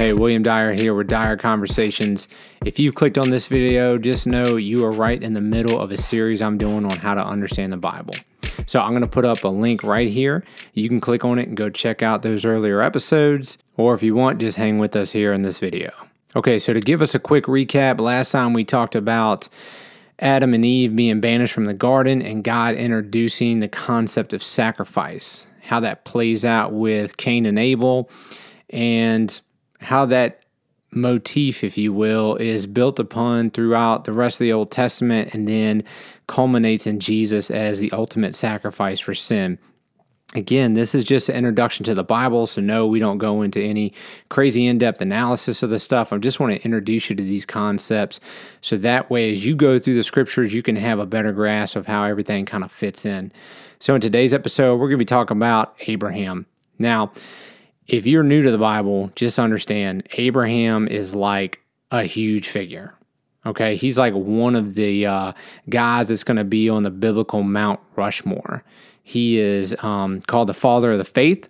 Hey, William Dyer here with Dyer Conversations. If you've clicked on this video, just know you are right in the middle of a series I'm doing on how to understand the Bible. So I'm going to put up a link right here. You can click on it and go check out those earlier episodes, or if you want, just hang with us here in this video. Okay, so to give us a quick recap, last time we talked about Adam and Eve being banished from the garden and God introducing the concept of sacrifice, how that plays out with Cain and Abel, and how that motif, if you will, is built upon throughout the rest of the Old Testament and then culminates in Jesus as the ultimate sacrifice for sin. Again, this is just an introduction to the Bible, so no, we don't go into any crazy in depth analysis of the stuff. I just want to introduce you to these concepts so that way, as you go through the scriptures, you can have a better grasp of how everything kind of fits in. So, in today's episode, we're going to be talking about Abraham. Now, if you're new to the Bible, just understand Abraham is like a huge figure. Okay, he's like one of the uh, guys that's going to be on the biblical Mount Rushmore. He is um, called the father of the faith,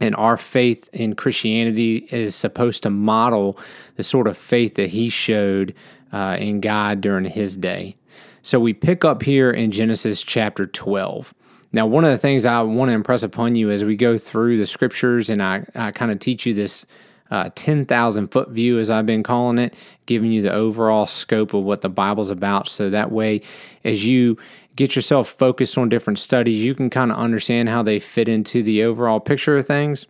and our faith in Christianity is supposed to model the sort of faith that he showed uh, in God during his day. So we pick up here in Genesis chapter 12. Now, one of the things I want to impress upon you as we go through the scriptures and I, I kind of teach you this uh, 10,000 foot view, as I've been calling it, giving you the overall scope of what the Bible's about. So that way, as you get yourself focused on different studies, you can kind of understand how they fit into the overall picture of things.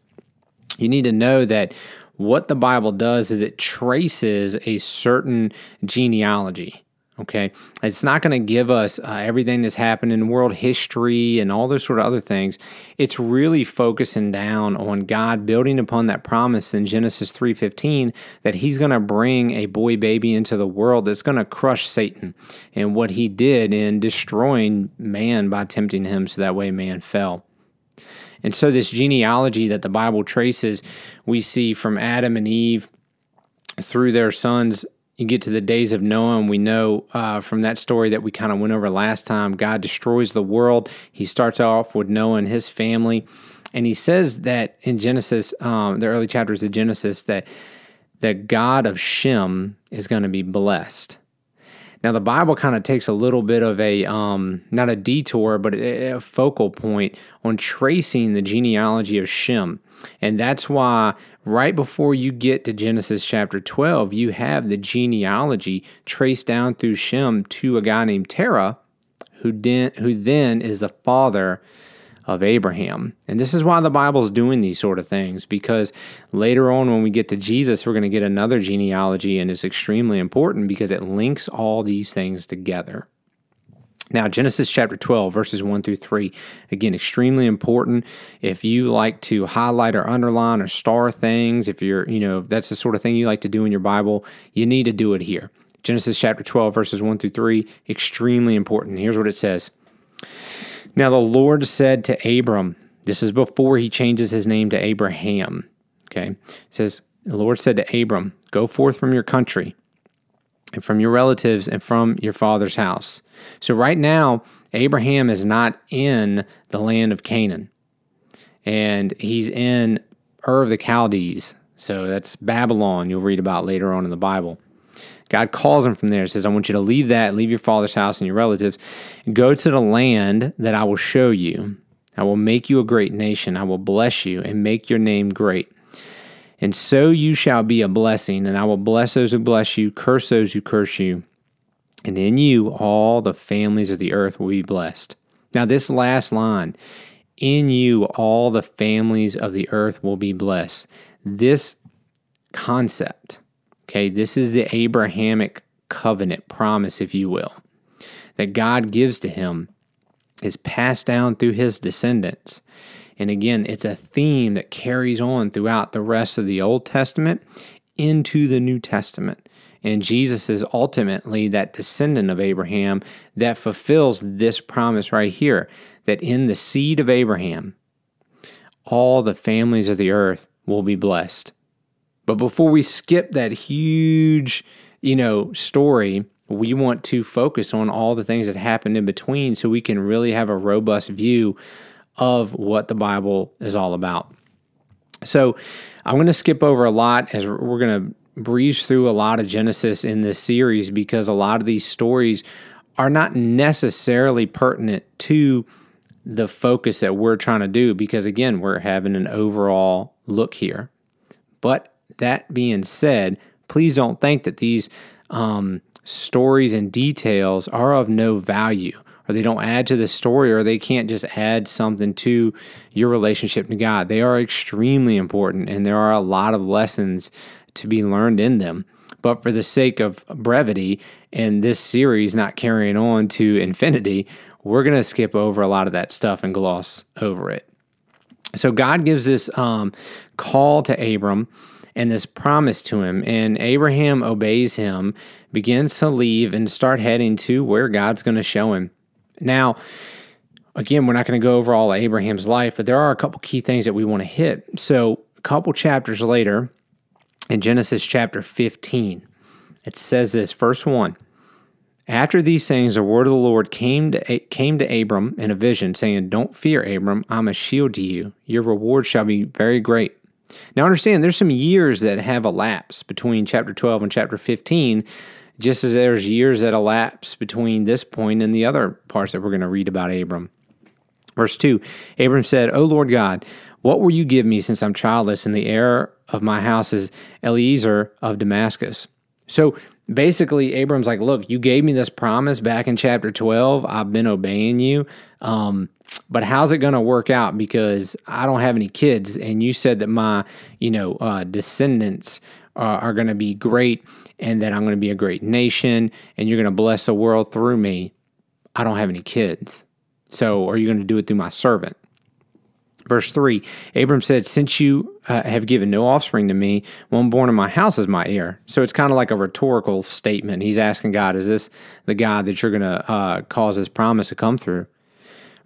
You need to know that what the Bible does is it traces a certain genealogy. Okay. It's not going to give us uh, everything that's happened in world history and all those sort of other things. It's really focusing down on God building upon that promise in Genesis 3:15 that he's going to bring a boy baby into the world that's going to crush Satan and what he did in destroying man by tempting him so that way man fell. And so this genealogy that the Bible traces, we see from Adam and Eve through their sons you get to the days of Noah, and we know uh, from that story that we kind of went over last time, God destroys the world. He starts off with Noah and his family, and he says that in Genesis, um, the early chapters of Genesis, that the God of Shem is going to be blessed. Now, the Bible kind of takes a little bit of a, um, not a detour, but a, a focal point on tracing the genealogy of Shem. And that's why right before you get to Genesis chapter 12, you have the genealogy traced down through Shem to a guy named Terah, who, den, who then is the father of Abraham. And this is why the Bible's doing these sort of things, because later on when we get to Jesus, we're going to get another genealogy, and it's extremely important because it links all these things together. Now, Genesis chapter 12, verses 1 through 3, again, extremely important. If you like to highlight or underline or star things, if you're, you know, that's the sort of thing you like to do in your Bible, you need to do it here. Genesis chapter 12, verses 1 through 3, extremely important. Here's what it says Now the Lord said to Abram, this is before he changes his name to Abraham. Okay. It says, The Lord said to Abram, Go forth from your country and from your relatives and from your father's house. So, right now, Abraham is not in the land of Canaan, and he's in Ur of the Chaldees. So, that's Babylon, you'll read about later on in the Bible. God calls him from there, and says, I want you to leave that, leave your father's house and your relatives, go to the land that I will show you. I will make you a great nation. I will bless you and make your name great. And so you shall be a blessing, and I will bless those who bless you, curse those who curse you. And in you all the families of the earth will be blessed. Now, this last line, in you all the families of the earth will be blessed. This concept, okay, this is the Abrahamic covenant promise, if you will, that God gives to him is passed down through his descendants. And again, it's a theme that carries on throughout the rest of the Old Testament into the New Testament. And Jesus is ultimately that descendant of Abraham that fulfills this promise right here that in the seed of Abraham, all the families of the earth will be blessed. But before we skip that huge, you know, story, we want to focus on all the things that happened in between so we can really have a robust view of what the Bible is all about. So I'm going to skip over a lot as we're going to breeze through a lot of Genesis in this series because a lot of these stories are not necessarily pertinent to the focus that we're trying to do because, again, we're having an overall look here. But that being said, please don't think that these um, stories and details are of no value or they don't add to the story or they can't just add something to your relationship to God. They are extremely important and there are a lot of lessons to be learned in them. But for the sake of brevity and this series not carrying on to infinity, we're going to skip over a lot of that stuff and gloss over it. So God gives this um, call to Abram and this promise to him. And Abraham obeys him, begins to leave, and start heading to where God's going to show him. Now, again, we're not going to go over all of Abraham's life, but there are a couple key things that we want to hit. So, a couple chapters later, in Genesis chapter 15, it says this, verse 1. After these things, the word of the Lord came to, came to Abram in a vision, saying, Don't fear, Abram, I'm a shield to you. Your reward shall be very great. Now, understand, there's some years that have elapsed between chapter 12 and chapter 15, just as there's years that elapse between this point and the other parts that we're going to read about Abram. Verse 2 Abram said, O Lord God, what will you give me since I'm childless, and the heir of my house is Eliezer of Damascus? So basically, Abram's like, Look, you gave me this promise back in chapter 12. I've been obeying you. Um, but how's it going to work out because i don't have any kids and you said that my you know uh, descendants uh, are going to be great and that i'm going to be a great nation and you're going to bless the world through me i don't have any kids so are you going to do it through my servant Verse 3 Abram said, Since you uh, have given no offspring to me, one born in my house is my heir. So it's kind of like a rhetorical statement. He's asking God, Is this the God that you're going to uh, cause this promise to come through?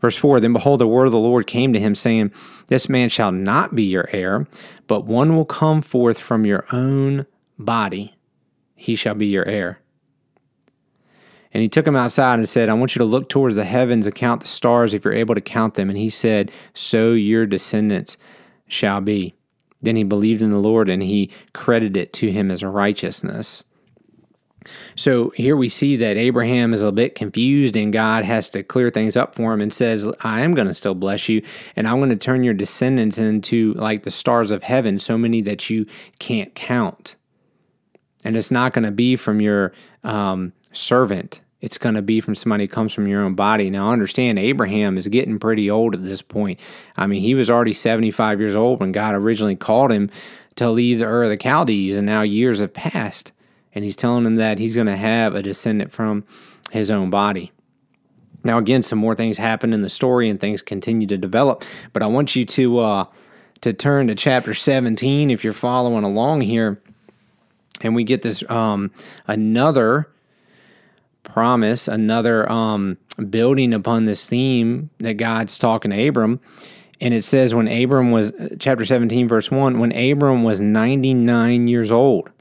Verse 4 Then behold, the word of the Lord came to him, saying, This man shall not be your heir, but one will come forth from your own body. He shall be your heir. And he took him outside and said, I want you to look towards the heavens and count the stars if you're able to count them. And he said, So your descendants shall be. Then he believed in the Lord and he credited it to him as righteousness. So here we see that Abraham is a bit confused and God has to clear things up for him and says, I am going to still bless you and I'm going to turn your descendants into like the stars of heaven, so many that you can't count. And it's not going to be from your um, servant. It's going to be from somebody who comes from your own body. Now, understand, Abraham is getting pretty old at this point. I mean, he was already 75 years old when God originally called him to leave the Ur of the Chaldees, and now years have passed and he's telling him that he's going to have a descendant from his own body. Now, again, some more things happen in the story and things continue to develop, but I want you to uh, to turn to chapter 17 if you're following along here, and we get this um, another promise, another um, building upon this theme that God's talking to Abram. And it says, when Abram was, chapter 17, verse 1, when Abram was 99 years old,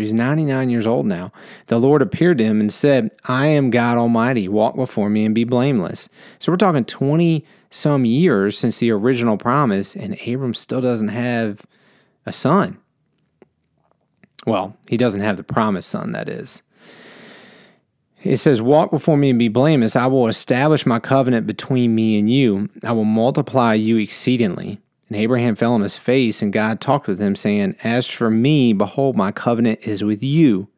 he's 99 years old now. The Lord appeared to him and said, I am God Almighty. Walk before me and be blameless. So we're talking 20 some years since the original promise, and Abram still doesn't have a son. Well, he doesn't have the promised son, that is. It says, Walk before me and be blameless. I will establish my covenant between me and you. I will multiply you exceedingly. And Abraham fell on his face, and God talked with him, saying, As for me, behold, my covenant is with you,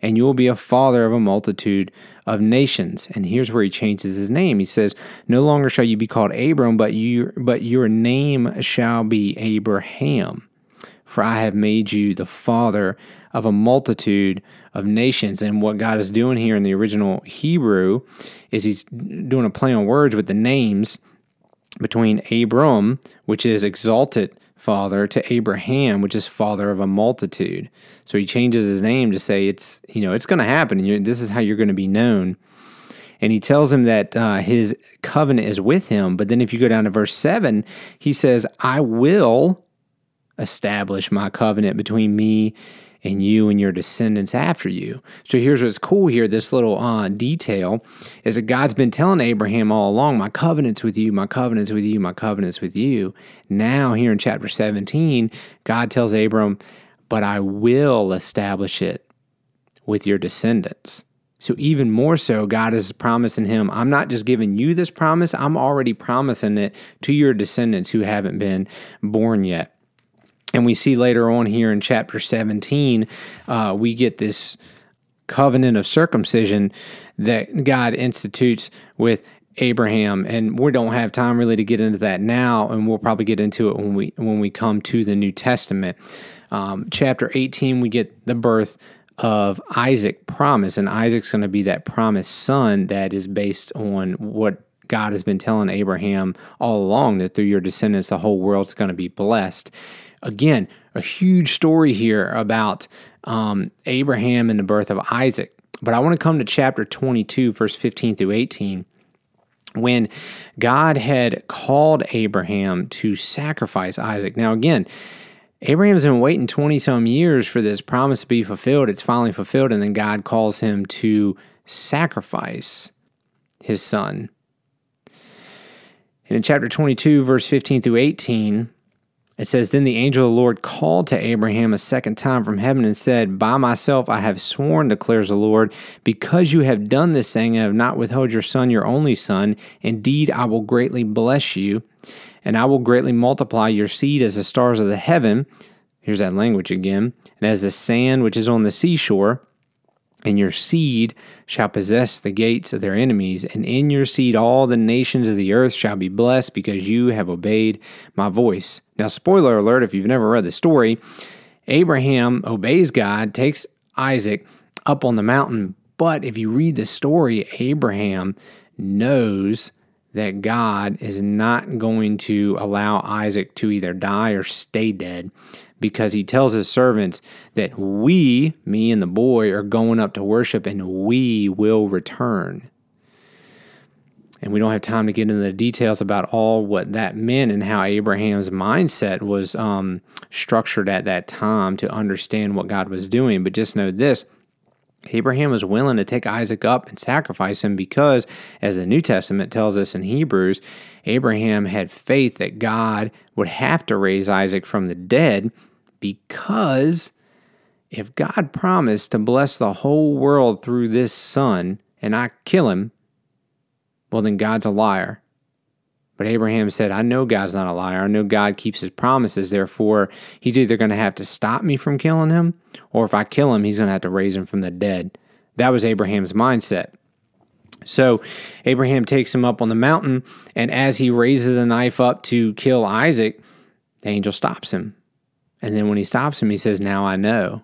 and you will be a father of a multitude of nations. And here's where he changes his name. He says, No longer shall you be called Abram, but you but your name shall be Abraham. For I have made you the father of a multitude of nations. And what God is doing here in the original Hebrew is he's doing a play on words with the names between Abram, which is exalted father, to Abraham, which is father of a multitude. So he changes his name to say it's you know it's going to happen, and this is how you're going to be known. And he tells him that uh, his covenant is with him. But then if you go down to verse seven, he says, "I will establish my covenant between me and you and your descendants after you. So here's what's cool here this little uh, detail is that God's been telling Abraham all along, My covenants with you, my covenants with you, my covenants with you. Now, here in chapter 17, God tells Abram, But I will establish it with your descendants. So, even more so, God is promising him, I'm not just giving you this promise, I'm already promising it to your descendants who haven't been born yet. And we see later on here in chapter 17, uh, we get this covenant of circumcision that God institutes with Abraham, and we don't have time really to get into that now, and we'll probably get into it when we when we come to the New Testament. Um, chapter 18, we get the birth of Isaac promise, and Isaac's going to be that promised son that is based on what God has been telling Abraham all along that through your descendants the whole world's going to be blessed. Again, a huge story here about um, Abraham and the birth of Isaac. But I want to come to chapter 22, verse 15 through 18 when God had called Abraham to sacrifice Isaac. Now, again, Abraham's been waiting 20 some years for this promise to be fulfilled. It's finally fulfilled, and then God calls him to sacrifice his son. And in chapter 22, verse 15 through 18, it says, Then the angel of the Lord called to Abraham a second time from heaven and said, By myself I have sworn, declares the Lord, because you have done this thing and have not withheld your son, your only son. Indeed, I will greatly bless you, and I will greatly multiply your seed as the stars of the heaven. Here's that language again. And as the sand which is on the seashore and your seed shall possess the gates of their enemies, and in your seed all the nations of the earth shall be blessed because you have obeyed my voice. Now, spoiler alert if you've never read the story, Abraham obeys God, takes Isaac up on the mountain, but if you read the story, Abraham knows that God is not going to allow Isaac to either die or stay dead because he tells his servants that we, me and the boy, are going up to worship and we will return. And we don't have time to get into the details about all what that meant and how Abraham's mindset was um, structured at that time to understand what God was doing. But just know this Abraham was willing to take Isaac up and sacrifice him because, as the New Testament tells us in Hebrews, Abraham had faith that God would have to raise Isaac from the dead because if God promised to bless the whole world through this son and I kill him, well, then God's a liar. But Abraham said, I know God's not a liar. I know God keeps his promises. Therefore, he's either going to have to stop me from killing him, or if I kill him, he's going to have to raise him from the dead. That was Abraham's mindset. So Abraham takes him up on the mountain, and as he raises the knife up to kill Isaac, the angel stops him. And then when he stops him, he says, Now I know.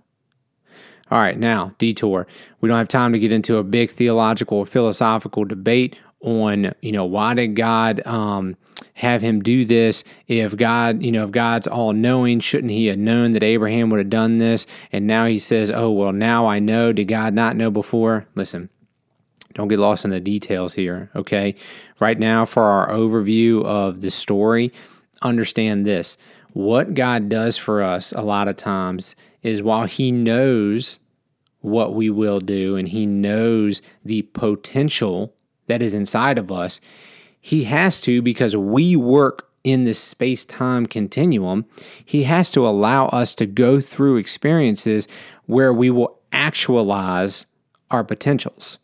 All right, now, detour. We don't have time to get into a big theological or philosophical debate on, you know, why did God um, have him do this? If God, you know, if God's all knowing, shouldn't he have known that Abraham would have done this? And now he says, oh, well, now I know. Did God not know before? Listen, don't get lost in the details here, okay? Right now, for our overview of the story, understand this what God does for us a lot of times is while He knows what we will do and He knows the potential that is inside of us, He has to, because we work in this space time continuum, He has to allow us to go through experiences where we will actualize our potentials.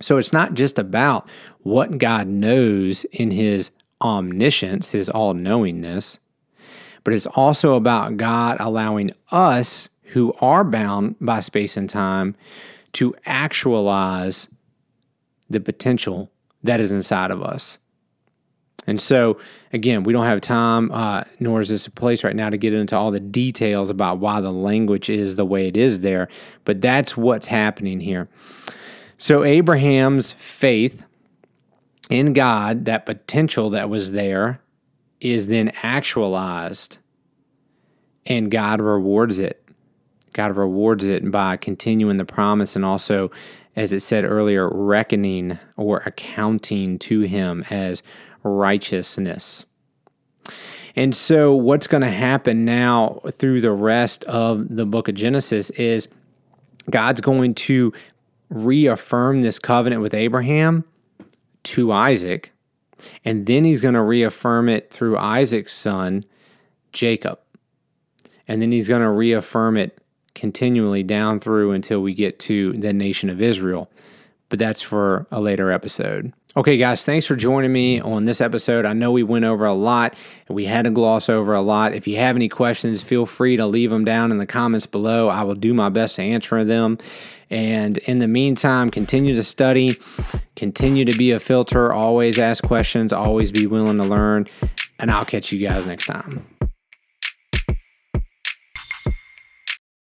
So it's not just about what God knows in His omniscience, His all knowingness but it's also about God allowing us who are bound by space and time to actualize the potential that is inside of us. And so, again, we don't have time, uh, nor is this a place right now to get into all the details about why the language is the way it is there, but that's what's happening here. So, Abraham's faith in God, that potential that was there, is then actualized and God rewards it. God rewards it by continuing the promise and also, as it said earlier, reckoning or accounting to him as righteousness. And so, what's going to happen now through the rest of the book of Genesis is God's going to reaffirm this covenant with Abraham to Isaac, and then he's going to reaffirm it through Isaac's son, Jacob. And then he's going to reaffirm it continually down through until we get to the nation of Israel. But that's for a later episode. Okay, guys, thanks for joining me on this episode. I know we went over a lot and we had to gloss over a lot. If you have any questions, feel free to leave them down in the comments below. I will do my best to answer them. And in the meantime, continue to study, continue to be a filter, always ask questions, always be willing to learn. And I'll catch you guys next time.